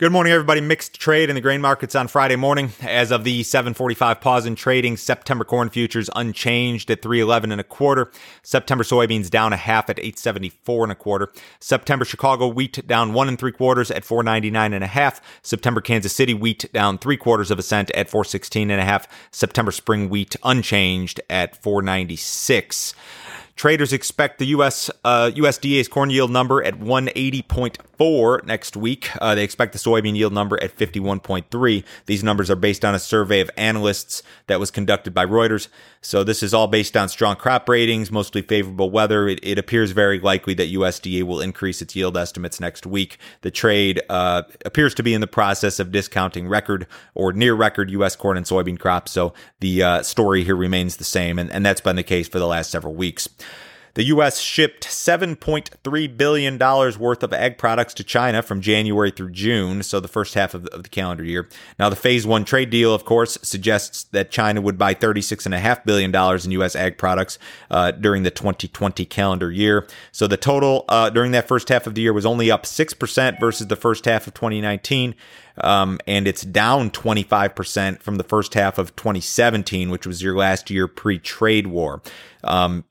Good morning, everybody. Mixed trade in the grain markets on Friday morning. As of the 7:45 pause in trading, September corn futures unchanged at 311 and a quarter. September soybeans down a half at 874 and a quarter. September Chicago wheat down one and three quarters at 499 and a half. September Kansas City wheat down three quarters of a cent at 416 and a half. September spring wheat unchanged at 496. Traders expect the U.S. Uh, USDA's corn yield number at 180.4 next week. Uh, they expect the soybean yield number at 51.3. These numbers are based on a survey of analysts that was conducted by Reuters. So this is all based on strong crop ratings, mostly favorable weather. It, it appears very likely that USDA will increase its yield estimates next week. The trade uh, appears to be in the process of discounting record or near record U.S. corn and soybean crops. So the uh, story here remains the same, and, and that's been the case for the last several weeks. The U.S. shipped $7.3 billion worth of ag products to China from January through June, so the first half of the, calendar year. Now, the Phase 1 trade deal, of course, suggests that China would buy $36.5 billion in U.S. ag products uh, during the 2020 calendar year. So the total uh, during that first half of the year was only up 6% versus the first half of 2019. Um, and it's down 25% from the first half of 2017, which was your last year pre trade war. Um,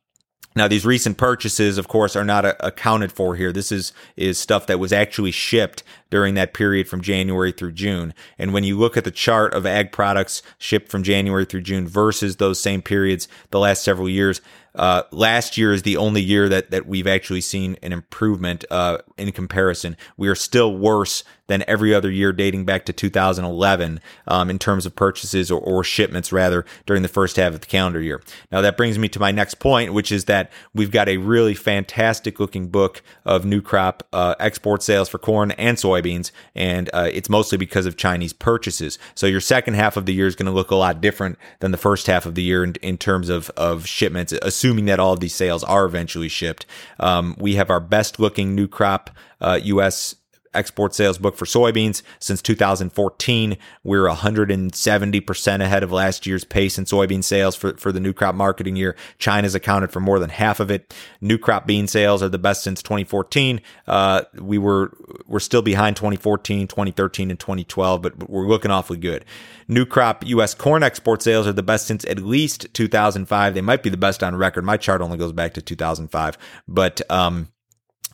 now, these recent purchases, of course, are not a- accounted for here. This is is stuff that was actually shipped during that period from January through June. And when you look at the chart of ag products shipped from January through June versus those same periods the last several years, uh, last year is the only year that, that we've actually seen an improvement uh, in comparison. We are still worse than every other year dating back to 2011 um, in terms of purchases or, or, shipments, rather, during the first half of the calendar year. Now, that brings me to my next point, which is that we've got a really fantastic looking book of new crop uh, export sales for corn and soybeans, and uh, it's mostly because of Chinese purchases. So, your second half of the year is going to look a lot different than the first half of the year in, in terms of, of shipments, assuming that all of these sales are eventually shipped. Um, we have our best looking new crop uh, U.S export sales book for soybeans since 2014. We're 170% ahead of last year's pace in soybean sales for, for the new crop marketing year. China's accounted for more than half of it. New crop bean sales are the best since 2014. Uh, we were, we're still behind 2014, 2013, and 2012, but we're looking awfully good. New crop U.S. corn export sales are the best since at least 2005. They might be the best on record. My chart only goes back to 2005, but, um,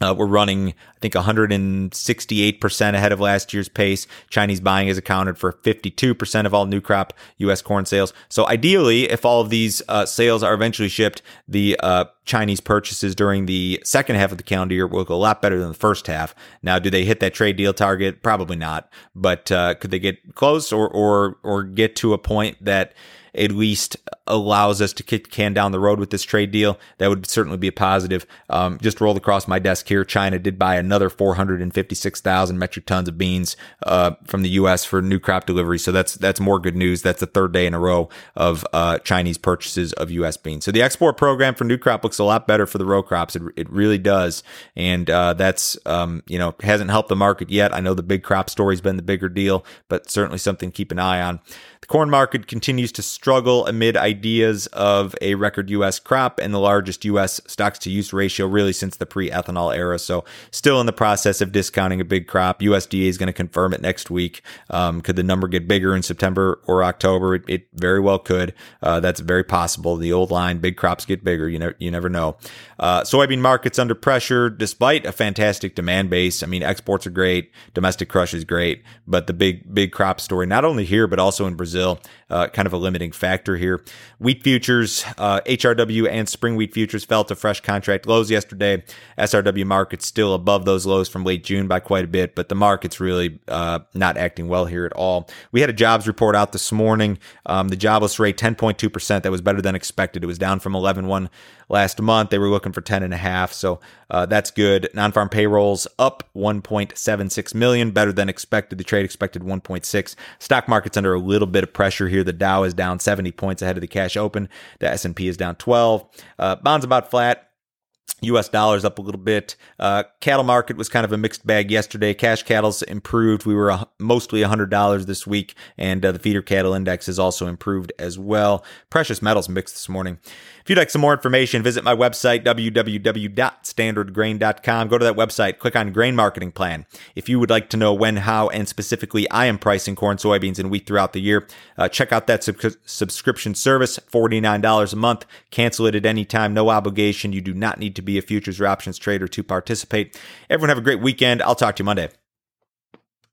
uh, we're running, I think, 168% ahead of last year's pace. Chinese buying has accounted for 52% of all new crop U.S. corn sales. So ideally, if all of these uh, sales are eventually shipped, the uh, Chinese purchases during the second half of the calendar year will go a lot better than the first half. Now, do they hit that trade deal target? Probably not. But uh, could they get close or or or get to a point that at least allows us to kick the can down the road with this trade deal. That would certainly be a positive. Um, just rolled across my desk here. China did buy another 456,000 metric tons of beans uh, from the U.S. for new crop delivery. So that's that's more good news. That's the third day in a row of uh, Chinese purchases of U.S. beans. So the export program for new crop looks a lot better for the row crops. It, it really does, and uh, that's um, you know hasn't helped the market yet. I know the big crop story's been the bigger deal, but certainly something to keep an eye on. The corn market continues to struggle amid ideas of a record U.S. crop and the largest U.S. stocks to use ratio really since the pre ethanol era. So, still in the process of discounting a big crop. USDA is going to confirm it next week. Um, could the number get bigger in September or October? It, it very well could. Uh, that's very possible. The old line, big crops get bigger. You know, you never know. Uh, soybean market's under pressure despite a fantastic demand base. I mean, exports are great, domestic crush is great, but the big, big crop story, not only here, but also in Brazil Brazil, uh, kind of a limiting factor here. Wheat futures, uh, HRW and spring wheat futures fell to fresh contract lows yesterday. SRW market's still above those lows from late June by quite a bit, but the market's really uh, not acting well here at all. We had a jobs report out this morning. Um, the jobless rate, 10.2%. That was better than expected. It was down from 11.1 last month. They were looking for 10 and a half. So uh, that's good. Non-farm payrolls up 1.76 million, better than expected. The trade expected 1.6. Stock market's under a little bit of pressure here. The Dow is down 70 points ahead of the cash open. The S&P is down 12. Uh, bonds about flat. U.S. dollars up a little bit. Uh, cattle market was kind of a mixed bag yesterday. Cash cattle's improved. We were a, mostly $100 this week, and uh, the feeder cattle index has also improved as well. Precious metals mixed this morning. If you'd like some more information, visit my website, www.standardgrain.com. Go to that website, click on Grain Marketing Plan. If you would like to know when, how, and specifically I am pricing corn, soybeans, and wheat throughout the year, uh, check out that sub- subscription service, $49 a month. Cancel it at any time, no obligation. You do not need to be a futures or options trader to participate. Everyone have a great weekend. I'll talk to you Monday.